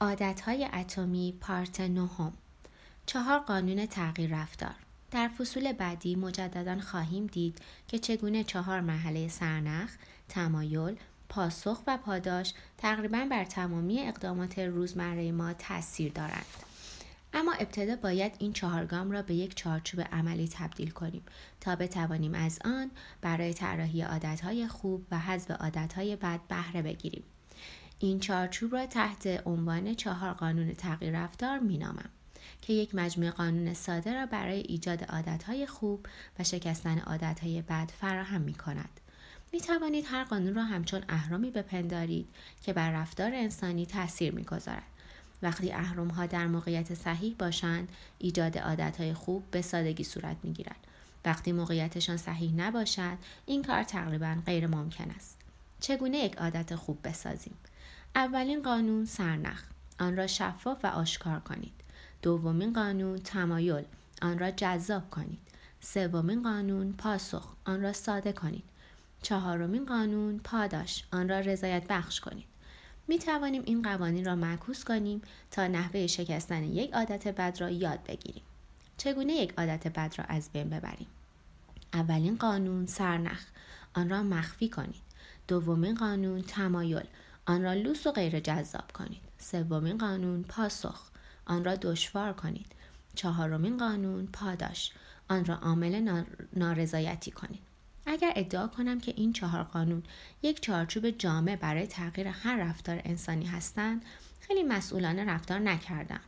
عادتهای اتمی پارت نهم چهار قانون تغییر رفتار در فصول بعدی مجددا خواهیم دید که چگونه چهار مرحله سرنخ، تمایل، پاسخ و پاداش تقریبا بر تمامی اقدامات روزمره ما تاثیر دارند. اما ابتدا باید این چهار گام را به یک چارچوب عملی تبدیل کنیم تا بتوانیم از آن برای طراحی عادتهای خوب و حذف عادتهای بد بهره بگیریم. این چارچوب را تحت عنوان چهار قانون تغییر رفتار مینامم که یک مجموعه قانون ساده را برای ایجاد عادتهای خوب و شکستن عادتهای بد فراهم می کند. می توانید هر قانون را همچون اهرامی بپندارید که بر رفتار انسانی تاثیر می گذارد. وقتی اهرم ها در موقعیت صحیح باشند ایجاد عادتهای خوب به سادگی صورت می گیرد. وقتی موقعیتشان صحیح نباشد این کار تقریبا غیر ممکن است. چگونه یک عادت خوب بسازیم؟ اولین قانون سرنخ. آن را شفاف و آشکار کنید. دومین قانون تمایل. آن را جذاب کنید. سومین قانون پاسخ. آن را ساده کنید. چهارمین قانون پاداش. آن را رضایت بخش کنید. می توانیم این قوانین را معکوس کنیم تا نحوه شکستن یک عادت بد را یاد بگیریم. چگونه یک عادت بد را از بین ببریم؟ اولین قانون سرنخ. آن را مخفی کنید. دومین قانون تمایل. آن را لوس و غیر جذاب کنید. سومین قانون پاسخ آن را دشوار کنید. چهارمین قانون پاداش آن را عامل نارضایتی کنید. اگر ادعا کنم که این چهار قانون یک چارچوب جامع برای تغییر هر رفتار انسانی هستند خیلی مسئولانه رفتار نکردم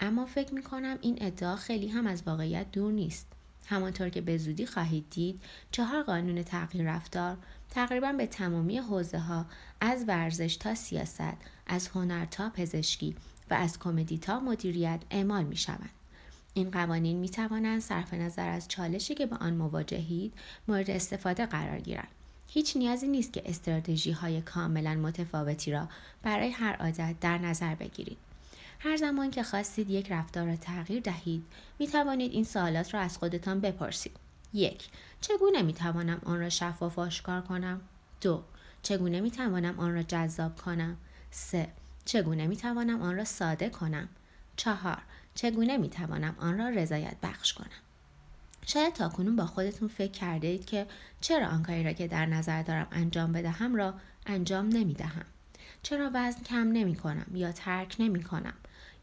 اما فکر می کنم این ادعا خیلی هم از واقعیت دور نیست همانطور که به زودی خواهید دید چهار قانون تغییر رفتار تقریبا به تمامی حوزه ها از ورزش تا سیاست از هنر تا پزشکی و از کمدی تا مدیریت اعمال می شوند. این قوانین می توانند صرف نظر از چالشی که به آن مواجهید مورد استفاده قرار گیرند. هیچ نیازی نیست که استراتژی های کاملا متفاوتی را برای هر عادت در نظر بگیرید. هر زمان که خواستید یک رفتار را تغییر دهید می توانید این سوالات را از خودتان بپرسید. یک چگونه می توانم آن را شفاف آشکار کنم؟ دو چگونه می توانم آن را جذاب کنم؟ سه چگونه می توانم آن را ساده کنم؟ چهار چگونه می توانم آن را رضایت بخش کنم؟ شاید تاکنون با خودتون فکر کرده اید که چرا آن کاری را که در نظر دارم انجام بدهم را انجام نمی دهم؟ چرا وزن کم نمی کنم یا ترک نمی کنم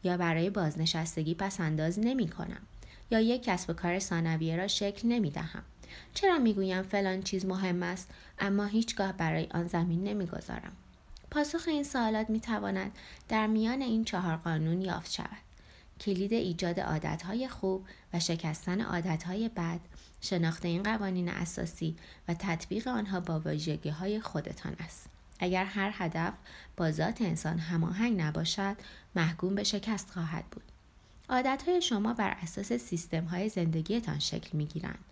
یا برای بازنشستگی پس انداز نمی کنم یا یک کسب و کار ثانویه را شکل نمی دهم چرا می‌گویم فلان چیز مهم است اما هیچگاه برای آن زمین نمی‌گذارم؟ پاسخ این سوالات می تواند در میان این چهار قانون یافت شود. کلید ایجاد عادتهای خوب و شکستن عادتهای بد شناخت این قوانین اساسی و تطبیق آنها با ویژگی های خودتان است. اگر هر هدف با ذات انسان هماهنگ نباشد محکوم به شکست خواهد بود. عادتهای شما بر اساس سیستم های زندگیتان شکل می گیرند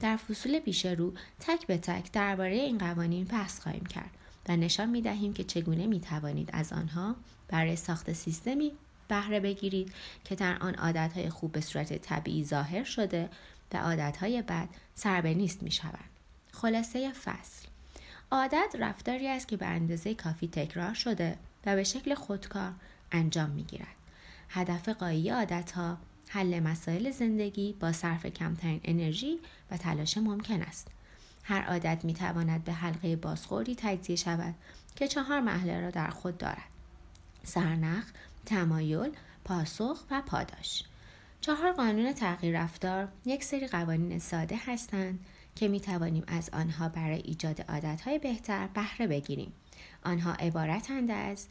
در فصول پیش رو تک به تک درباره این قوانین بحث خواهیم کرد و نشان می دهیم که چگونه می توانید از آنها برای ساخت سیستمی بهره بگیرید که در آن عادتهای خوب به صورت طبیعی ظاهر شده و عادتهای بد سربه نیست می شوند. خلاصه فصل عادت رفتاری است که به اندازه کافی تکرار شده و به شکل خودکار انجام می گیرد. هدف قایی عادتها حل مسائل زندگی با صرف کمترین انرژی و تلاش ممکن است. هر عادت می تواند به حلقه بازخوردی تجزیه شود که چهار محله را در خود دارد. سرنخ، تمایل، پاسخ و پاداش. چهار قانون تغییر رفتار یک سری قوانین ساده هستند که می توانیم از آنها برای ایجاد عادتهای بهتر بهره بگیریم. آنها عبارتند از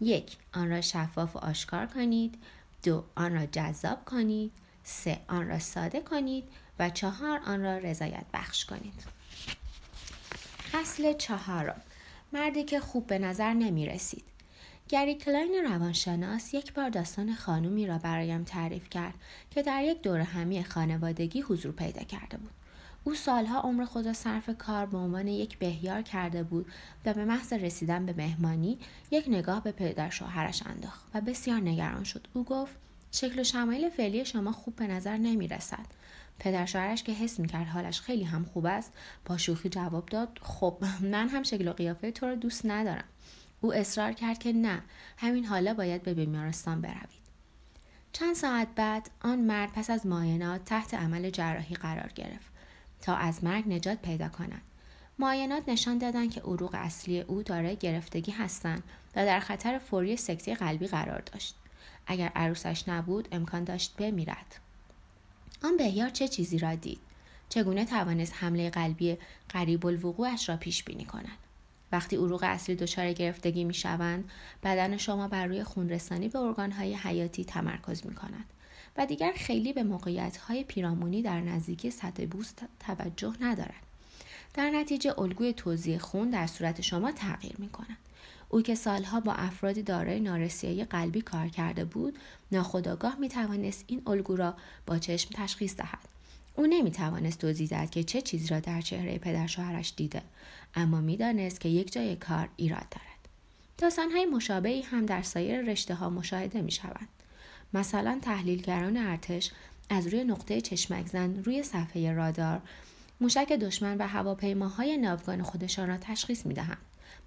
یک آن را شفاف و آشکار کنید دو آن را جذاب کنید. سه آن را ساده کنید. و چهار آن را رضایت بخش کنید. فصل چهارم. مردی که خوب به نظر نمی رسید. گری کلاین روانشناس یک بار داستان خانومی را برایم تعریف کرد که در یک دور همی خانوادگی حضور پیدا کرده بود. او سالها عمر خود را صرف کار به عنوان یک بهیار کرده بود و به محض رسیدن به مهمانی یک نگاه به پدر شوهرش انداخت و بسیار نگران شد. او گفت شکل و شمایل فعلی شما خوب به نظر نمی رسد. پدر شوهرش که حس می کرد حالش خیلی هم خوب است با شوخی جواب داد خب من هم شکل و قیافه تو رو دوست ندارم. او اصرار کرد که نه همین حالا باید به بیمارستان بروید. چند ساعت بعد آن مرد پس از معاینات تحت عمل جراحی قرار گرفت. تا از مرگ نجات پیدا کند معاینات نشان دادند که عروق اصلی او دارای گرفتگی هستند و در خطر فوری سکته قلبی قرار داشت. اگر عروسش نبود امکان داشت بمیرد. آن بهیار چه چیزی را دید؟ چگونه توانست حمله قلبی قریب الوقوعش را پیش بینی کند؟ وقتی عروق اصلی دچار گرفتگی می شوند بدن شما بر روی خونرسانی به ارگانهای حیاتی تمرکز می کند و دیگر خیلی به موقعیت های پیرامونی در نزدیکی سطح بوست توجه ندارد. در نتیجه الگوی توزیع خون در صورت شما تغییر می کند او که سالها با افرادی دارای نارسایی قلبی کار کرده بود ناخداگاه می توانست این الگو را با چشم تشخیص دهد. او نمی توانست توضیح دهد که چه چیزی را در چهره پدر شوهرش دیده اما می‌دانست که یک جای کار ایراد دارد. داستانهای مشابهی هم در سایر رشته ها مشاهده می شوند. مثلا تحلیلگران ارتش از روی نقطه چشمک زن روی صفحه رادار موشک دشمن و هواپیماهای ناوگان خودشان را تشخیص می دهند.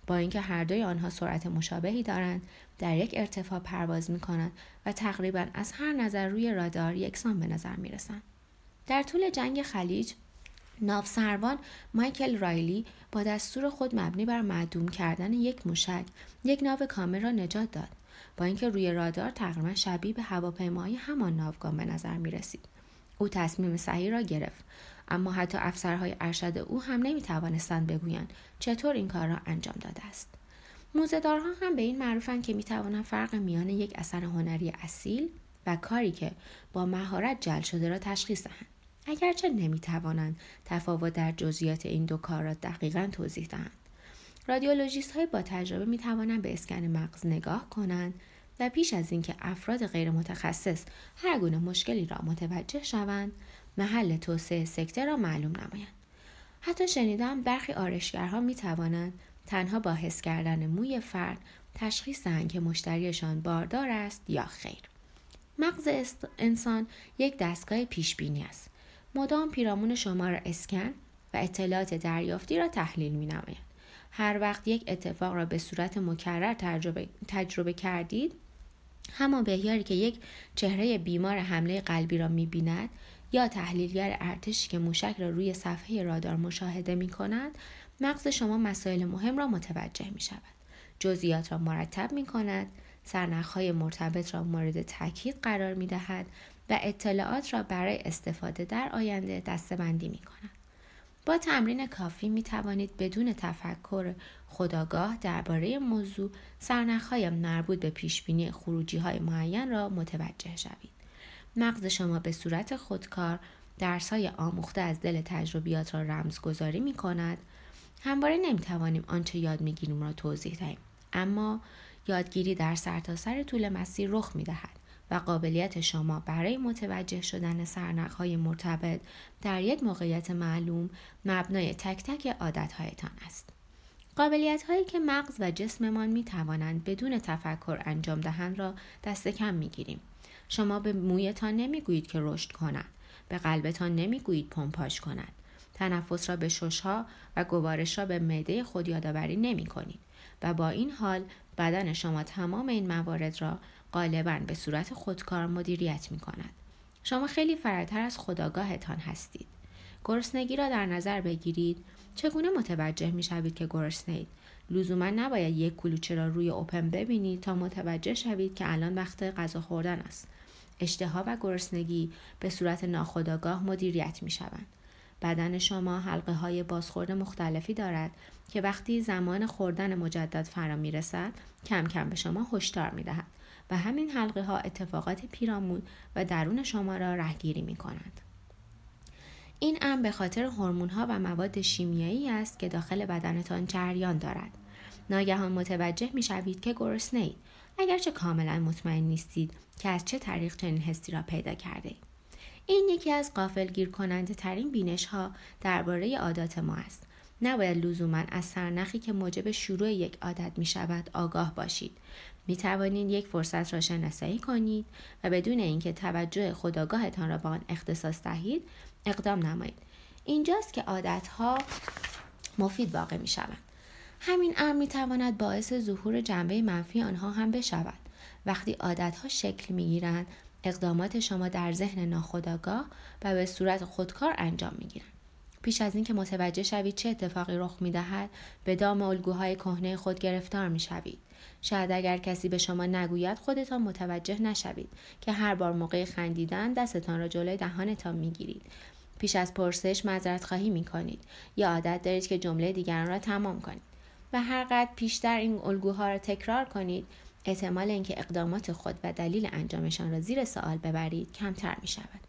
با اینکه هر دوی آنها سرعت مشابهی دارند در یک ارتفاع پرواز می کنند و تقریبا از هر نظر روی رادار یکسان به نظر می رسند. در طول جنگ خلیج ناوسروان مایکل رایلی با دستور خود مبنی بر معدوم کردن یک موشک یک ناو کامل را نجات داد با اینکه روی رادار تقریبا شبیه به هواپیمای همان ناوگان به نظر می رسید. او تصمیم صحیح را گرفت اما حتی افسرهای ارشد او هم نمی توانستند بگویند چطور این کار را انجام داده است. موزهدارها هم به این معروفند که می توانند فرق میان یک اثر هنری اصیل و کاری که با مهارت جل شده را تشخیص دهند. اگرچه نمی توانند تفاوت در جزئیات این دو کار را دقیقا توضیح دهند. رادیولوژیست های با تجربه می توانند به اسکن مغز نگاه کنند و پیش از اینکه افراد غیر متخصص هر گونه مشکلی را متوجه شوند محل توسعه سکته را معلوم نمایند. حتی شنیدم برخی آرشگرها می توانند تنها با حس کردن موی فرد تشخیص دهند که مشتریشان باردار است یا خیر. مغز انسان یک دستگاه پیش بینی است. مدام پیرامون شما را اسکن و اطلاعات دریافتی را تحلیل می نماید. هر وقت یک اتفاق را به صورت مکرر تجربه, تجربه کردید همان بهیاری که یک چهره بیمار حمله قلبی را می بیند یا تحلیلگر ارتشی که موشک را روی صفحه رادار مشاهده می کند مغز شما مسائل مهم را متوجه می شود. جزئیات را مرتب می کند، سرنخهای مرتبط را مورد تاکید قرار می دهد و اطلاعات را برای استفاده در آینده دستبندی می کند. با تمرین کافی می توانید بدون تفکر خداگاه درباره موضوع سرنخهای مربوط به پیشبینی خروجی های معین را متوجه شوید. مغز شما به صورت خودکار درسهای آموخته از دل تجربیات را رمزگذاری می کند. همواره نمی توانیم آنچه یاد می گیریم را توضیح دهیم. اما یادگیری در سرتاسر سر طول مسیر رخ می دهد. و قابلیت شما برای متوجه شدن های مرتبط در یک موقعیت معلوم مبنای تک تک عادتهایتان است. قابلیت هایی که مغز و جسممان می توانند بدون تفکر انجام دهند را دست کم می گیریم. شما به مویتان نمی گویید که رشد کند. به قلبتان نمی گویید پمپاژ کند. تنفس را به ششها و گوارش را به معده خود یادآوری نمی کنید و با این حال بدن شما تمام این موارد را غالبا به صورت خودکار مدیریت می کند. شما خیلی فراتر از خداگاهتان هستید. گرسنگی را در نظر بگیرید چگونه متوجه می شوید که گرسنید لزوما نباید یک کلوچه را روی اوپن ببینید تا متوجه شوید که الان وقت غذا خوردن است اشتها و گرسنگی به صورت ناخودآگاه مدیریت می شوند. بدن شما حلقه های بازخورد مختلفی دارد که وقتی زمان خوردن مجدد فرا می رسد کم کم به شما هشدار می دهد و همین حلقه ها اتفاقات پیرامون و درون شما را رهگیری می کند. این امر به خاطر هورمون ها و مواد شیمیایی است که داخل بدنتان جریان دارد. ناگهان متوجه می شوید که گرسنه اید اگرچه کاملا مطمئن نیستید که از چه طریق چنین حسی را پیدا کرده اید. این یکی از قافل گیر کننده ترین بینش ها درباره عادات ما است. نباید لزوما از سرنخی که موجب شروع یک عادت می شود آگاه باشید. می توانید یک فرصت را شناسایی کنید و بدون اینکه توجه خداگاهتان را به آن اختصاص دهید اقدام نمایید. اینجاست که عادتها مفید واقع می شوند. همین امر می تواند باعث ظهور جنبه منفی آنها هم بشود وقتی عادتها شکل می گیرند اقدامات شما در ذهن ناخودآگاه و به صورت خودکار انجام می گیرند پیش از اینکه متوجه شوید چه اتفاقی رخ می دهد به دام الگوهای کهنه خود گرفتار می شوید شاید اگر کسی به شما نگوید خودتان متوجه نشوید که هر بار موقع خندیدن دستتان را جلوی دهانتان می‌گیرید. پیش از پرسش معذرت خواهی می کنید یا عادت دارید که جمله دیگران را تمام کنید. و هر قدر پیشتر این الگوها را تکرار کنید احتمال اینکه اقدامات خود و دلیل انجامشان را زیر سوال ببرید کمتر می شود.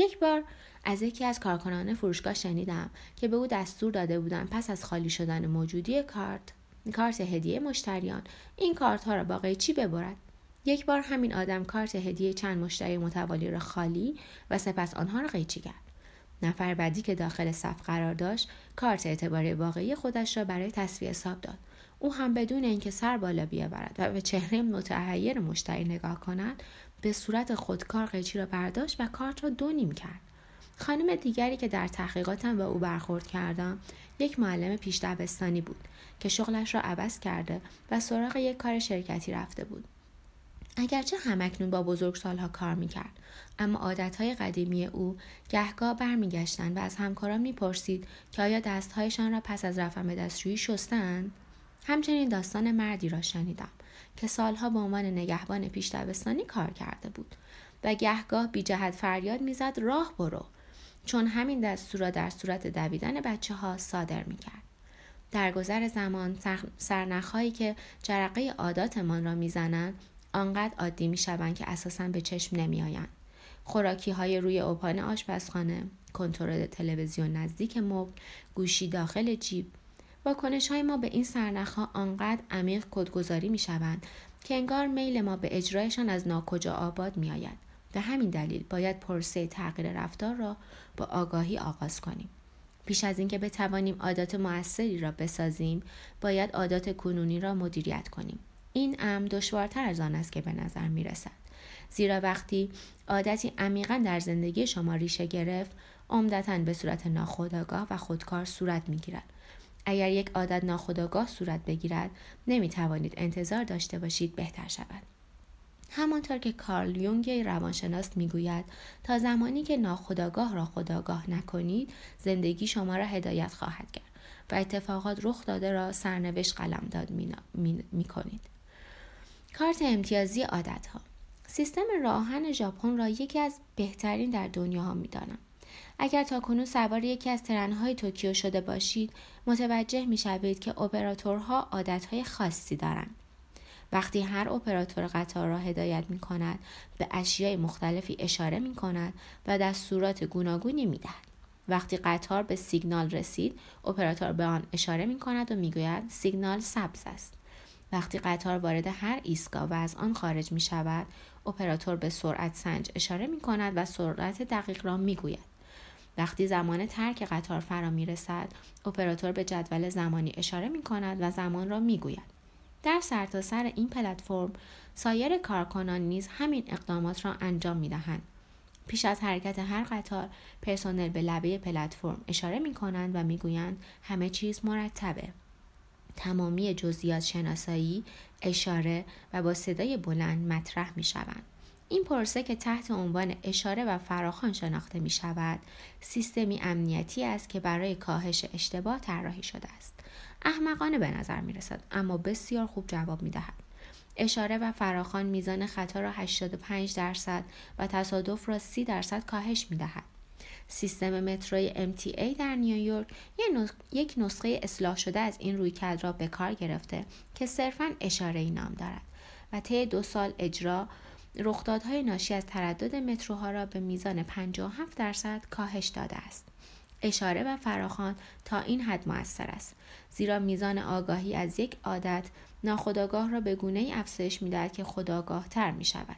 یک بار از یکی از کارکنان فروشگاه شنیدم که به او دستور داده بودند پس از خالی شدن موجودی کارت کارت هدیه مشتریان این کارت ها را با قیچی ببرد؟ یک بار همین آدم کارت هدیه چند مشتری متوالی را خالی و سپس آنها را قیچی کرد. نفر بعدی که داخل صف قرار داشت کارت اعتباری واقعی خودش را برای تصفیه حساب داد. او هم بدون اینکه سر بالا بیاورد و به چهره متحیر مشتری نگاه کند به صورت خودکار قیچی را برداشت و کارت را دو نیم کرد. خانم دیگری که در تحقیقاتم با او برخورد کردم یک معلم پیش دبستانی بود که شغلش را عوض کرده و سراغ یک کار شرکتی رفته بود. اگرچه همکنون با بزرگسالها کار می‌کرد اما عادتهای قدیمی او گهگاه برمیگشتند و از همکاران می‌پرسید که آیا دستهایشان را پس از رفتن به دستشویی شستند همچنین داستان مردی را شنیدم که سالها به عنوان نگهبان پیش دبستانی کار کرده بود و گهگاه بی جهت فریاد می‌زد راه برو چون همین دستور را در صورت دویدن بچه ها صادر می کرد. در گذر زمان سرنخهایی که جرقه عاداتمان را می‌زنند آنقدر عادی می شوند که اساسا به چشم نمی آیند. خوراکی های روی اوپان آشپزخانه، کنترل تلویزیون نزدیک مبل، گوشی داخل جیب. واکنش های ما به این سرنخ ها آنقدر عمیق کدگذاری می شوند که انگار میل ما به اجرایشان از ناکجا آباد می آید. به همین دلیل باید پرسه تغییر رفتار را با آگاهی آغاز کنیم. پیش از اینکه بتوانیم عادات موثری را بسازیم، باید عادات کنونی را مدیریت کنیم. این امر دشوارتر از آن است که به نظر می رسد. زیرا وقتی عادتی عمیقا در زندگی شما ریشه گرفت، عمدتا به صورت ناخودآگاه و خودکار صورت می گیرد. اگر یک عادت ناخودآگاه صورت بگیرد، نمی توانید انتظار داشته باشید بهتر شود. همانطور که کارل یونگ روانشناس می‌گوید تا زمانی که ناخداگاه را خداگاه نکنید زندگی شما را هدایت خواهد کرد و اتفاقات رخ داده را سرنوشت قلمداد می, می کنید. کارت امتیازی عادت ها سیستم راهن ژاپن را یکی از بهترین در دنیا ها می دانم. اگر تا کنون سوار یکی از ترنهای توکیو شده باشید متوجه می شوید که اپراتورها عادتهای خاصی دارند وقتی هر اپراتور قطار را هدایت می کند به اشیای مختلفی اشاره می کند و دستورات گوناگونی می دهد. وقتی قطار به سیگنال رسید اپراتور به آن اشاره می کند و می گوید سیگنال سبز است وقتی قطار وارد هر ایستگاه و از آن خارج می شود اپراتور به سرعت سنج اشاره می کند و سرعت دقیق را می گوید. وقتی زمان ترک قطار فرا می رسد اپراتور به جدول زمانی اشاره می کند و زمان را می گوید. در سرتاسر سر این پلتفرم سایر کارکنان نیز همین اقدامات را انجام می دهند. پیش از حرکت هر قطار پرسنل به لبه پلتفرم اشاره می کنند و می گویند همه چیز مرتبه. تمامی جزئیات شناسایی، اشاره و با صدای بلند مطرح می شوند. این پرسه که تحت عنوان اشاره و فراخان شناخته می شود، سیستمی امنیتی است که برای کاهش اشتباه طراحی شده است. احمقانه به نظر می رسد اما بسیار خوب جواب می دهد. اشاره و فراخان میزان خطا را 85 درصد و تصادف را 30 درصد کاهش می دهد. سیستم متروی MTA در نیویورک یک نسخه اصلاح شده از این رویکرد را به کار گرفته که صرفا اشاره ای نام دارد و طی دو سال اجرا رخدادهای ناشی از تردد متروها را به میزان 57 درصد کاهش داده است. اشاره و فراخان تا این حد موثر است زیرا میزان آگاهی از یک عادت ناخودآگاه را به گونه ای افزایش می‌دهد که خداگاه تر می شود.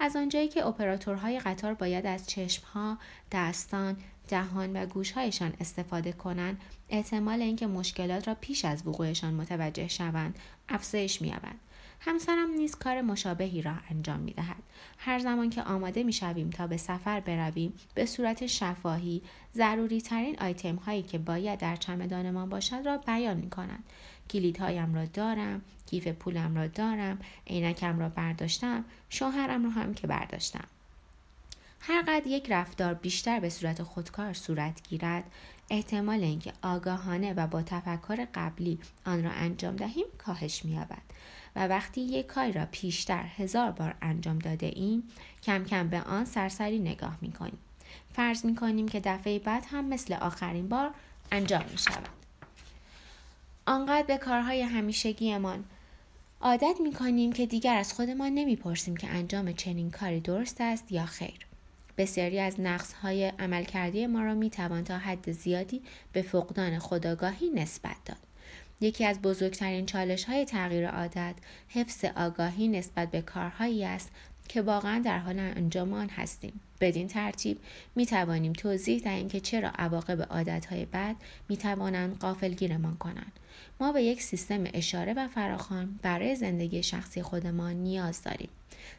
از آنجایی که اپراتورهای قطار باید از چشمها، دستان، دهان و گوشهایشان استفاده کنند احتمال اینکه مشکلات را پیش از وقوعشان متوجه شوند افزایش مییابد همسرم نیز کار مشابهی را انجام می دهد. هر زمان که آماده می شویم تا به سفر برویم به صورت شفاهی ضروری ترین آیتم هایی که باید در چمدانمان باشد را بیان می کنند کلیدهایم را دارم کیف پولم را دارم عینکم را برداشتم شوهرم را هم که برداشتم هرقدر یک رفتار بیشتر به صورت خودکار صورت گیرد احتمال اینکه آگاهانه و با تفکر قبلی آن را انجام دهیم کاهش مییابد و وقتی یک کاری را پیشتر هزار بار انجام داده ایم کم کم به آن سرسری نگاه می کنیم. فرض می کنیم که دفعه بعد هم مثل آخرین بار انجام می شود. آنقدر به کارهای همیشگیمان عادت می کنیم که دیگر از خودمان نمی‌پرسیم که انجام چنین کاری درست است یا خیر. بسیاری از نقص های عملکردی ما را می توان تا حد زیادی به فقدان خداگاهی نسبت داد. یکی از بزرگترین چالش های تغییر عادت حفظ آگاهی نسبت به کارهایی است که واقعا در حال انجام آن هستیم. بدین ترتیب می توانیم توضیح دهیم که چرا عواقب عادتهای بد می توانند قافلگیرمان کنند. ما به یک سیستم اشاره و فراخوان برای زندگی شخصی خودمان نیاز داریم.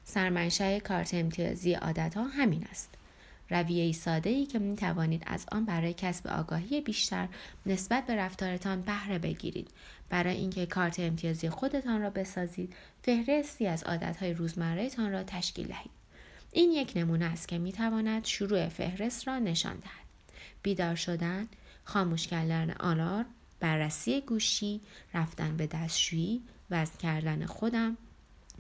سرمنشأ کارت امتیازی عادتها همین است. رویه ساده ای که می توانید از آن برای کسب آگاهی بیشتر نسبت به رفتارتان بهره بگیرید. برای اینکه کارت امتیازی خودتان را بسازید فهرستی از عادتهای روزمرهتان را تشکیل دهید. این یک نمونه است که می تواند شروع فهرست را نشان دهد. بیدار شدن خاموش کردن آلارم بررسی گوشی رفتن به دستشویی وزن کردن خودم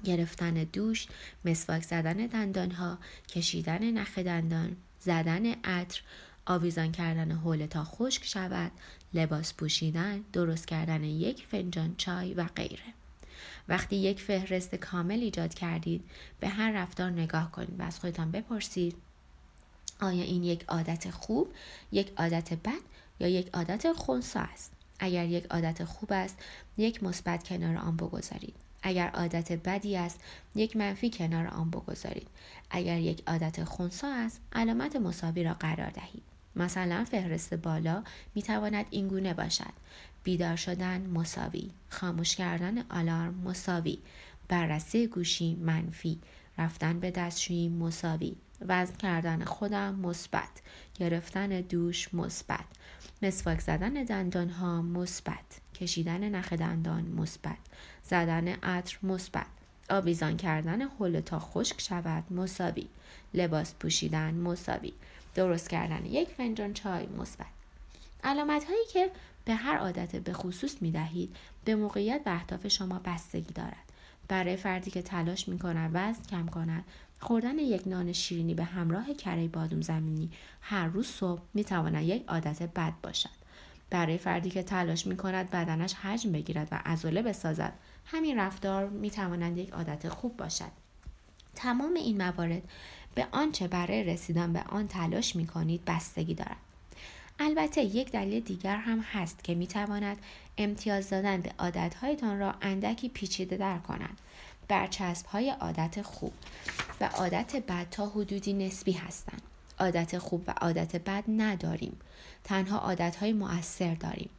گرفتن دوش، مسواک زدن دندانها، کشیدن نخ دندان، زدن عطر، آویزان کردن حوله تا خشک شود، لباس پوشیدن، درست کردن یک فنجان چای و غیره. وقتی یک فهرست کامل ایجاد کردید به هر رفتار نگاه کنید و از خودتان بپرسید آیا این یک عادت خوب، یک عادت بد یا یک عادت خونسا است؟ اگر یک عادت خوب است، یک مثبت کنار آن بگذارید. اگر عادت بدی است یک منفی کنار آن بگذارید. اگر یک عادت خونسا است علامت مساوی را قرار دهید. مثلا فهرست بالا می تواند این گونه باشد. بیدار شدن مساوی. خاموش کردن آلارم مساوی. بررسی گوشی منفی. رفتن به دستشویی مساوی. وزن کردن خودم مثبت. گرفتن دوش مثبت. مسواک زدن دندان ها مثبت. کشیدن نخ دندان مثبت زدن عطر مثبت آویزان کردن حوله تا خشک شود مساوی لباس پوشیدن مساوی درست کردن یک فنجان چای مثبت. علامت هایی که به هر عادت به خصوص می دهید به موقعیت و اهداف شما بستگی دارد. برای فردی که تلاش می کند وزن کم کند خوردن یک نان شیرینی به همراه کره بادوم زمینی هر روز صبح می تواند یک عادت بد باشد. برای فردی که تلاش می کند بدنش حجم بگیرد و عضله بسازد. همین رفتار می تواند یک عادت خوب باشد. تمام این موارد به آنچه برای رسیدن به آن تلاش می کنید بستگی دارد. البته یک دلیل دیگر هم هست که می تواند امتیاز دادن به عادتهایتان را اندکی پیچیده در کند. برچسب های عادت خوب و عادت بد تا حدودی نسبی هستند. عادت خوب و عادت بد نداریم. تنها عادت های مؤثر داریم.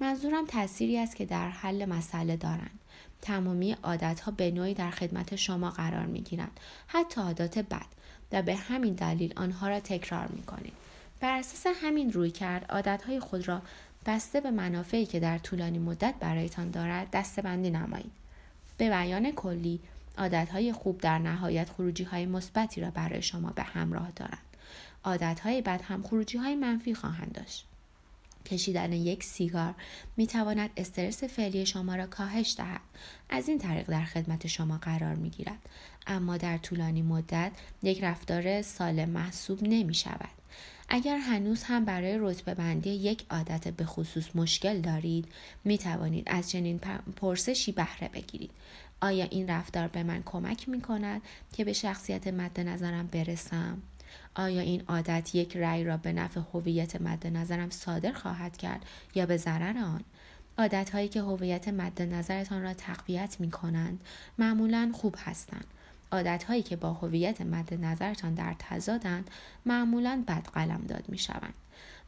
منظورم تأثیری است که در حل مسئله دارند. تمامی عادت ها به نوعی در خدمت شما قرار می گیرند حتی عادات بد. و به همین دلیل آنها را تکرار می کنید بر اساس همین روی کرد عادت های خود را بسته به منافعی که در طولانی مدت برایتان دارد دستبندی نمایید. به بیان کلی عادت های خوب در نهایت خروجی های مثبتی را برای شما به همراه دارند. عادت های بد هم خروجی های منفی خواهند داشت. کشیدن یک سیگار می تواند استرس فعلی شما را کاهش دهد. از این طریق در خدمت شما قرار می گیرد اما در طولانی مدت یک رفتار سالم محسوب نمی شود اگر هنوز هم برای رتبه بندی یک عادت به خصوص مشکل دارید می توانید از چنین پرسشی بهره بگیرید. آیا این رفتار به من کمک می کند که به شخصیت مد نظرم برسم؟ آیا این عادت یک رأی را به نفع هویت مد نظرم صادر خواهد کرد یا به ضرر آن؟ عادت هایی که هویت مد نظرتان را تقویت می کنند معمولا خوب هستند. عادت هایی که با هویت مد نظرتان در تضادند معمولا بد قلم داد می شوند.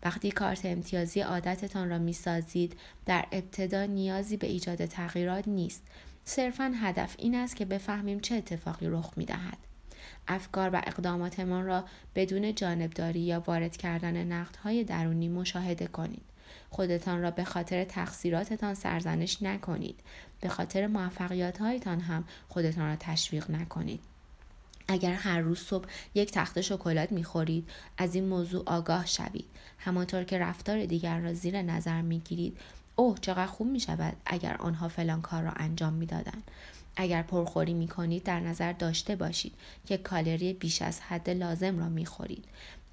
وقتی کارت امتیازی عادتتان را می سازید در ابتدا نیازی به ایجاد تغییرات نیست. صرفا هدف این است که بفهمیم چه اتفاقی رخ می دهد. افکار و اقداماتمان را بدون جانبداری یا وارد کردن نقدهای درونی مشاهده کنید. خودتان را به خاطر تقصیراتتان سرزنش نکنید. به خاطر موفقیت هایتان هم خودتان را تشویق نکنید. اگر هر روز صبح یک تخت شکلات می‌خورید از این موضوع آگاه شوید. همانطور که رفتار دیگر را زیر نظر می‌گیرید اوه چقدر خوب می شود اگر آنها فلان کار را انجام می‌دادند. اگر پرخوری می کنید در نظر داشته باشید که کالری بیش از حد لازم را می خورید.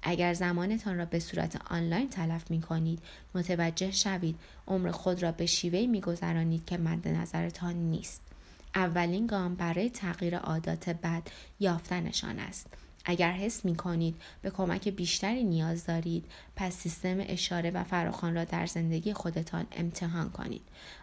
اگر زمانتان را به صورت آنلاین تلف می کنید متوجه شوید عمر خود را به شیوهی می گذرانید که مد نظرتان نیست. اولین گام برای تغییر عادات بد یافتنشان است. اگر حس می کنید به کمک بیشتری نیاز دارید پس سیستم اشاره و فراخان را در زندگی خودتان امتحان کنید.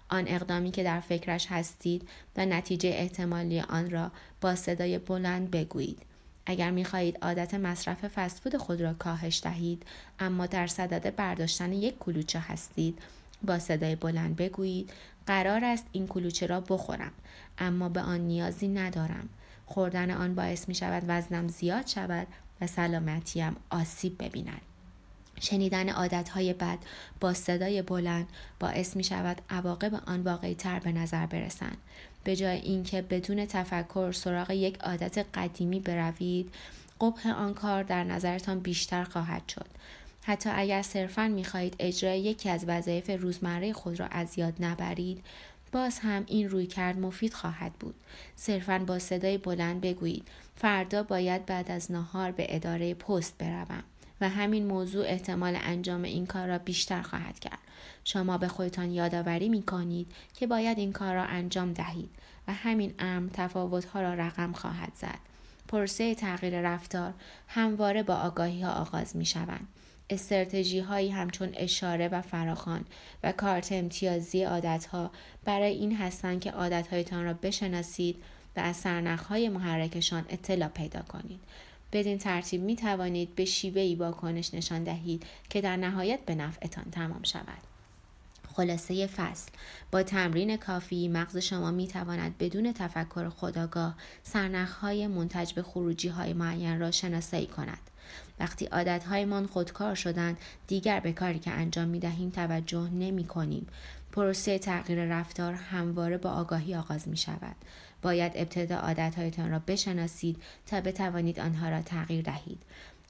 آن اقدامی که در فکرش هستید و نتیجه احتمالی آن را با صدای بلند بگویید. اگر می خواهید عادت مصرف فسفود خود را کاهش دهید اما در صدد برداشتن یک کلوچه هستید با صدای بلند بگویید قرار است این کلوچه را بخورم اما به آن نیازی ندارم خوردن آن باعث می شود وزنم زیاد شود و سلامتیم آسیب ببیند. شنیدن عادتهای بد با صدای بلند باعث می شود عواقب آن واقعی تر به نظر برسند. به جای اینکه بدون تفکر سراغ یک عادت قدیمی بروید قبح آن کار در نظرتان بیشتر خواهد شد حتی اگر صرفا می‌خواهید اجرای یکی از وظایف روزمره خود را از یاد نبرید باز هم این روی کرد مفید خواهد بود. صرفا با صدای بلند بگویید فردا باید بعد از نهار به اداره پست بروم و همین موضوع احتمال انجام این کار را بیشتر خواهد کرد. شما به خودتان یادآوری می کنید که باید این کار را انجام دهید و همین امر تفاوتها را رقم خواهد زد. پرسه تغییر رفتار همواره با آگاهی ها آغاز می شوند. استراتژی هایی همچون اشاره و فراخان و کارت امتیازی عادت ها برای این هستند که عادت هایتان را بشناسید و از سرنخ های محرکشان اطلاع پیدا کنید. بدین ترتیب می توانید به شیوهی واکنش نشان دهید که در نهایت به نفعتان تمام شود. خلاصه فصل با تمرین کافی مغز شما می تواند بدون تفکر خداگاه های منتج به خروجی های معین را شناسایی کند. وقتی عادتهایمان خودکار شدند دیگر به کاری که انجام می دهیم توجه نمی کنیم. پروسه تغییر رفتار همواره با آگاهی آغاز می شود. باید ابتدا عادتهایتان را بشناسید تا بتوانید آنها را تغییر دهید.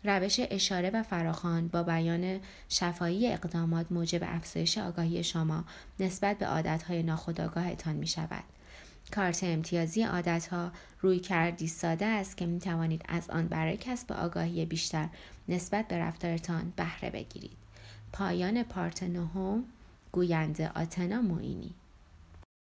روش اشاره و فراخوان با بیان شفایی اقدامات موجب افزایش آگاهی شما نسبت به عادتهای ناخودآگاهتان می شود. کارت امتیازی عادتها روی کردی ساده است که می توانید از آن برای کسب آگاهی بیشتر نسبت به رفتارتان بهره بگیرید. پایان پارت نهم گوینده آتنا موینی